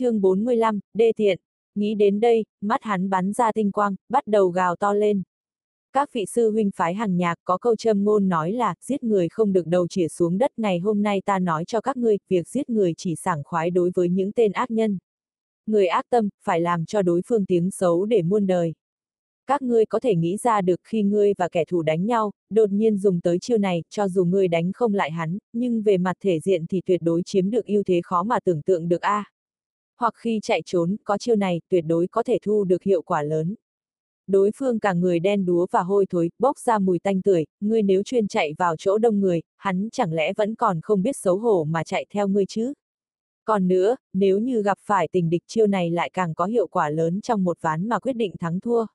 chương 45, đê thiện Nghĩ đến đây, mắt hắn bắn ra tinh quang, bắt đầu gào to lên. Các vị sư huynh phái hàng nhạc có câu châm ngôn nói là, giết người không được đầu chĩa xuống đất ngày hôm nay ta nói cho các ngươi, việc giết người chỉ sảng khoái đối với những tên ác nhân. Người ác tâm, phải làm cho đối phương tiếng xấu để muôn đời. Các ngươi có thể nghĩ ra được khi ngươi và kẻ thù đánh nhau, đột nhiên dùng tới chiêu này, cho dù ngươi đánh không lại hắn, nhưng về mặt thể diện thì tuyệt đối chiếm được ưu thế khó mà tưởng tượng được a. À. Hoặc khi chạy trốn, có chiêu này, tuyệt đối có thể thu được hiệu quả lớn đối phương cả người đen đúa và hôi thối, bốc ra mùi tanh tưởi, ngươi nếu chuyên chạy vào chỗ đông người, hắn chẳng lẽ vẫn còn không biết xấu hổ mà chạy theo ngươi chứ? Còn nữa, nếu như gặp phải tình địch chiêu này lại càng có hiệu quả lớn trong một ván mà quyết định thắng thua.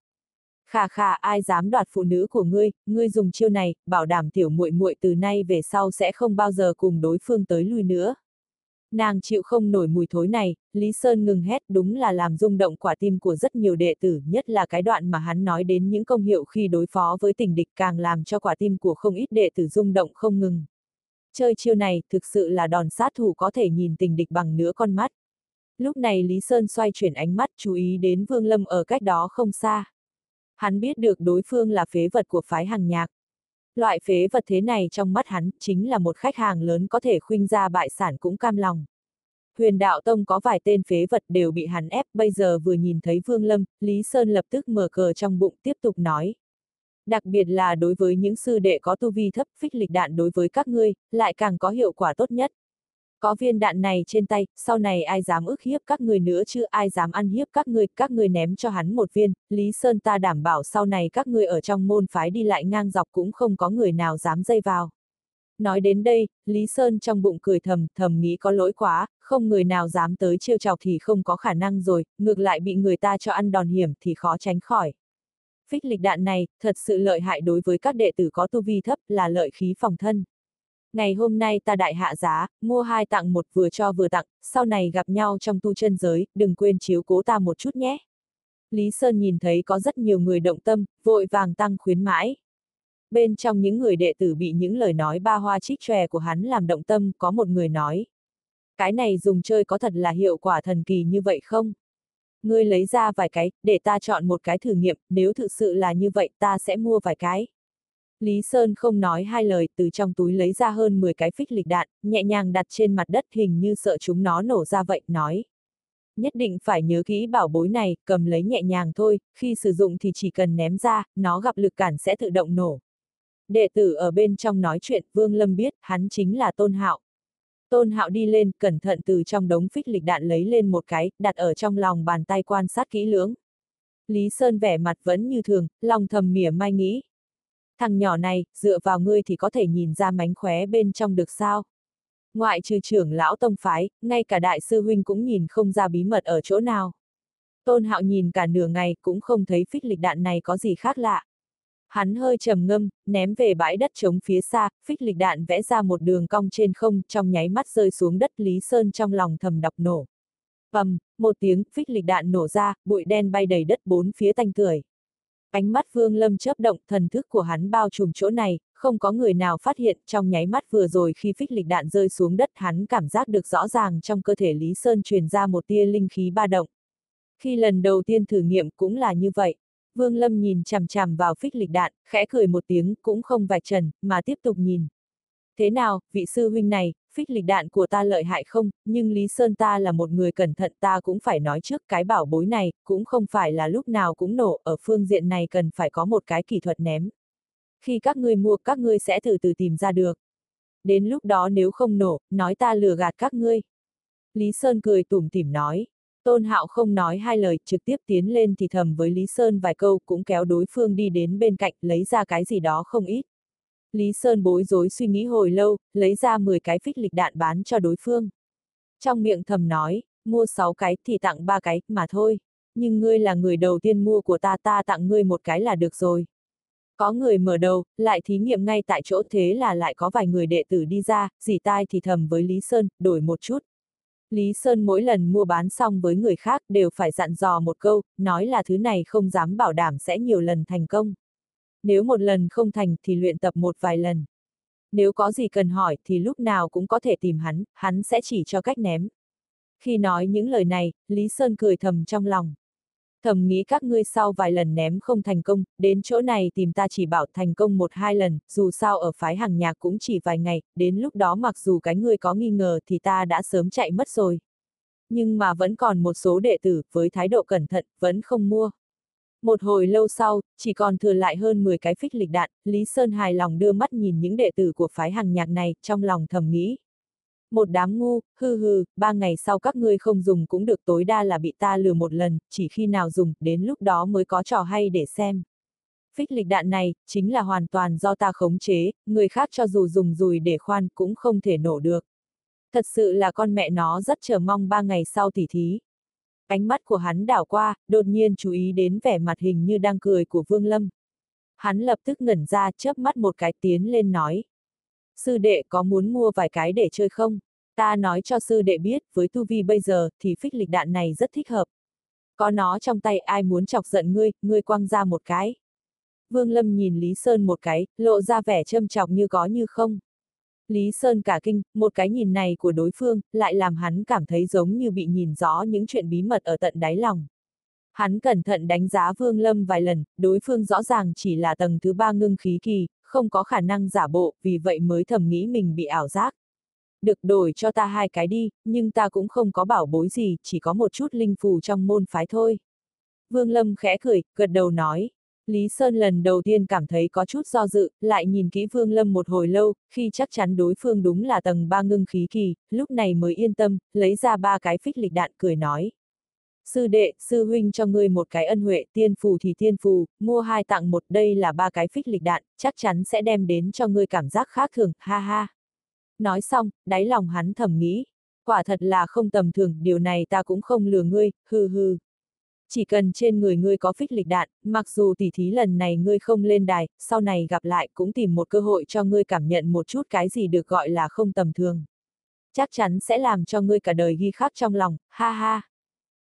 Khà khà, ai dám đoạt phụ nữ của ngươi, ngươi dùng chiêu này, bảo đảm tiểu muội muội từ nay về sau sẽ không bao giờ cùng đối phương tới lui nữa. Nàng chịu không nổi mùi thối này, Lý Sơn ngừng hét đúng là làm rung động quả tim của rất nhiều đệ tử, nhất là cái đoạn mà hắn nói đến những công hiệu khi đối phó với tình địch càng làm cho quả tim của không ít đệ tử rung động không ngừng. Chơi chiêu này thực sự là đòn sát thủ có thể nhìn tình địch bằng nửa con mắt. Lúc này Lý Sơn xoay chuyển ánh mắt chú ý đến Vương Lâm ở cách đó không xa. Hắn biết được đối phương là phế vật của phái hàng nhạc. Loại phế vật thế này trong mắt hắn chính là một khách hàng lớn có thể khuynh ra bại sản cũng cam lòng. Huyền đạo tông có vài tên phế vật đều bị hắn ép, bây giờ vừa nhìn thấy Vương Lâm, Lý Sơn lập tức mở cờ trong bụng tiếp tục nói. Đặc biệt là đối với những sư đệ có tu vi thấp, phích lịch đạn đối với các ngươi, lại càng có hiệu quả tốt nhất. Có viên đạn này trên tay, sau này ai dám ức hiếp các người nữa chứ ai dám ăn hiếp các người, các người ném cho hắn một viên, Lý Sơn ta đảm bảo sau này các người ở trong môn phái đi lại ngang dọc cũng không có người nào dám dây vào. Nói đến đây, Lý Sơn trong bụng cười thầm, thầm nghĩ có lỗi quá, không người nào dám tới trêu chọc thì không có khả năng rồi, ngược lại bị người ta cho ăn đòn hiểm thì khó tránh khỏi. Phích lịch đạn này, thật sự lợi hại đối với các đệ tử có tu vi thấp là lợi khí phòng thân ngày hôm nay ta đại hạ giá, mua hai tặng một vừa cho vừa tặng, sau này gặp nhau trong tu chân giới, đừng quên chiếu cố ta một chút nhé. Lý Sơn nhìn thấy có rất nhiều người động tâm, vội vàng tăng khuyến mãi. Bên trong những người đệ tử bị những lời nói ba hoa trích tròe của hắn làm động tâm, có một người nói. Cái này dùng chơi có thật là hiệu quả thần kỳ như vậy không? Ngươi lấy ra vài cái, để ta chọn một cái thử nghiệm, nếu thực sự là như vậy ta sẽ mua vài cái. Lý Sơn không nói hai lời, từ trong túi lấy ra hơn 10 cái phích lịch đạn, nhẹ nhàng đặt trên mặt đất hình như sợ chúng nó nổ ra vậy, nói. Nhất định phải nhớ kỹ bảo bối này, cầm lấy nhẹ nhàng thôi, khi sử dụng thì chỉ cần ném ra, nó gặp lực cản sẽ tự động nổ. Đệ tử ở bên trong nói chuyện, Vương Lâm biết, hắn chính là Tôn Hạo. Tôn Hạo đi lên, cẩn thận từ trong đống phích lịch đạn lấy lên một cái, đặt ở trong lòng bàn tay quan sát kỹ lưỡng. Lý Sơn vẻ mặt vẫn như thường, lòng thầm mỉa mai nghĩ, Thằng nhỏ này, dựa vào ngươi thì có thể nhìn ra mánh khóe bên trong được sao? Ngoại trừ trưởng lão tông phái, ngay cả đại sư huynh cũng nhìn không ra bí mật ở chỗ nào. Tôn hạo nhìn cả nửa ngày cũng không thấy phích lịch đạn này có gì khác lạ. Hắn hơi trầm ngâm, ném về bãi đất trống phía xa, phích lịch đạn vẽ ra một đường cong trên không, trong nháy mắt rơi xuống đất Lý Sơn trong lòng thầm đọc nổ. Bầm, một tiếng, phích lịch đạn nổ ra, bụi đen bay đầy đất bốn phía tanh tưởi. Ánh mắt Vương Lâm chớp động, thần thức của hắn bao trùm chỗ này, không có người nào phát hiện, trong nháy mắt vừa rồi khi phích lịch đạn rơi xuống đất hắn cảm giác được rõ ràng trong cơ thể Lý Sơn truyền ra một tia linh khí ba động. Khi lần đầu tiên thử nghiệm cũng là như vậy. Vương Lâm nhìn chằm chằm vào phích lịch đạn, khẽ cười một tiếng, cũng không vạch trần, mà tiếp tục nhìn. Thế nào, vị sư huynh này, phích lịch đạn của ta lợi hại không, nhưng Lý Sơn ta là một người cẩn thận ta cũng phải nói trước cái bảo bối này, cũng không phải là lúc nào cũng nổ, ở phương diện này cần phải có một cái kỹ thuật ném. Khi các ngươi mua các ngươi sẽ từ từ tìm ra được. Đến lúc đó nếu không nổ, nói ta lừa gạt các ngươi. Lý Sơn cười tủm tỉm nói. Tôn Hạo không nói hai lời, trực tiếp tiến lên thì thầm với Lý Sơn vài câu cũng kéo đối phương đi đến bên cạnh, lấy ra cái gì đó không ít. Lý Sơn bối rối suy nghĩ hồi lâu, lấy ra 10 cái phích lịch đạn bán cho đối phương. Trong miệng thầm nói, mua 6 cái thì tặng 3 cái, mà thôi. Nhưng ngươi là người đầu tiên mua của ta ta tặng ngươi một cái là được rồi. Có người mở đầu, lại thí nghiệm ngay tại chỗ thế là lại có vài người đệ tử đi ra, dì tai thì thầm với Lý Sơn, đổi một chút. Lý Sơn mỗi lần mua bán xong với người khác đều phải dặn dò một câu, nói là thứ này không dám bảo đảm sẽ nhiều lần thành công. Nếu một lần không thành thì luyện tập một vài lần. Nếu có gì cần hỏi thì lúc nào cũng có thể tìm hắn, hắn sẽ chỉ cho cách ném. Khi nói những lời này, Lý Sơn cười thầm trong lòng. Thầm nghĩ các ngươi sau vài lần ném không thành công, đến chỗ này tìm ta chỉ bảo thành công một hai lần, dù sao ở phái hàng nhà cũng chỉ vài ngày, đến lúc đó mặc dù cái ngươi có nghi ngờ thì ta đã sớm chạy mất rồi. Nhưng mà vẫn còn một số đệ tử, với thái độ cẩn thận, vẫn không mua. Một hồi lâu sau, chỉ còn thừa lại hơn 10 cái phích lịch đạn, Lý Sơn hài lòng đưa mắt nhìn những đệ tử của phái hàng nhạc này, trong lòng thầm nghĩ. Một đám ngu, hư hư, ba ngày sau các ngươi không dùng cũng được tối đa là bị ta lừa một lần, chỉ khi nào dùng, đến lúc đó mới có trò hay để xem. Phích lịch đạn này, chính là hoàn toàn do ta khống chế, người khác cho dù dùng dùi để khoan cũng không thể nổ được. Thật sự là con mẹ nó rất chờ mong ba ngày sau tỉ thí. Ánh mắt của hắn đảo qua, đột nhiên chú ý đến vẻ mặt hình như đang cười của Vương Lâm. Hắn lập tức ngẩn ra, chớp mắt một cái tiến lên nói. Sư đệ có muốn mua vài cái để chơi không? Ta nói cho sư đệ biết, với tu vi bây giờ, thì phích lịch đạn này rất thích hợp. Có nó trong tay ai muốn chọc giận ngươi, ngươi quăng ra một cái. Vương Lâm nhìn Lý Sơn một cái, lộ ra vẻ châm chọc như có như không. Lý Sơn cả kinh, một cái nhìn này của đối phương, lại làm hắn cảm thấy giống như bị nhìn rõ những chuyện bí mật ở tận đáy lòng. Hắn cẩn thận đánh giá Vương Lâm vài lần, đối phương rõ ràng chỉ là tầng thứ ba ngưng khí kỳ, không có khả năng giả bộ, vì vậy mới thầm nghĩ mình bị ảo giác. Được đổi cho ta hai cái đi, nhưng ta cũng không có bảo bối gì, chỉ có một chút linh phù trong môn phái thôi. Vương Lâm khẽ cười, gật đầu nói. Lý Sơn lần đầu tiên cảm thấy có chút do dự, lại nhìn kỹ Vương Lâm một hồi lâu, khi chắc chắn đối phương đúng là tầng ba ngưng khí kỳ, lúc này mới yên tâm, lấy ra ba cái phích lịch đạn cười nói. Sư đệ, sư huynh cho ngươi một cái ân huệ, tiên phù thì tiên phù, mua hai tặng một đây là ba cái phích lịch đạn, chắc chắn sẽ đem đến cho ngươi cảm giác khác thường, ha ha. Nói xong, đáy lòng hắn thầm nghĩ, quả thật là không tầm thường, điều này ta cũng không lừa ngươi, hừ hừ. Chỉ cần trên người ngươi có phích lịch đạn, mặc dù tỉ thí lần này ngươi không lên đài, sau này gặp lại cũng tìm một cơ hội cho ngươi cảm nhận một chút cái gì được gọi là không tầm thường. Chắc chắn sẽ làm cho ngươi cả đời ghi khắc trong lòng, ha ha.